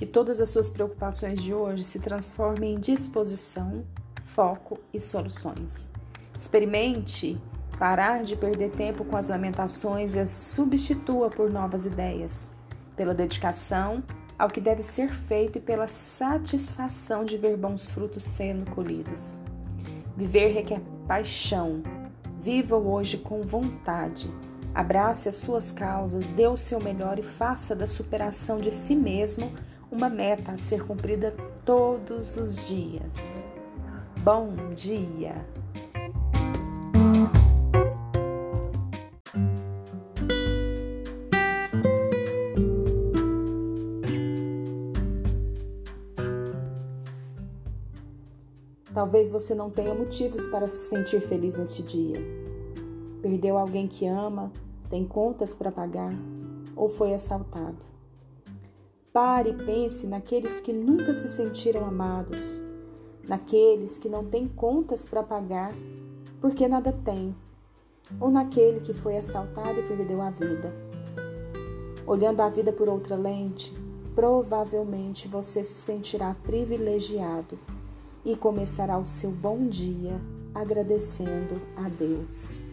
Que todas as suas preocupações de hoje se transformem em disposição, foco e soluções. Experimente parar de perder tempo com as lamentações e as substitua por novas ideias, pela dedicação ao que deve ser feito e pela satisfação de ver bons frutos sendo colhidos. Viver requer paixão. Viva o hoje com vontade. Abrace as suas causas, dê o seu melhor e faça da superação de si mesmo uma meta a ser cumprida todos os dias. Bom dia! Talvez você não tenha motivos para se sentir feliz neste dia. Perdeu alguém que ama, tem contas para pagar ou foi assaltado. Pare e pense naqueles que nunca se sentiram amados, naqueles que não têm contas para pagar porque nada tem, ou naquele que foi assaltado e perdeu a vida. Olhando a vida por outra lente, provavelmente você se sentirá privilegiado e começará o seu bom dia agradecendo a Deus.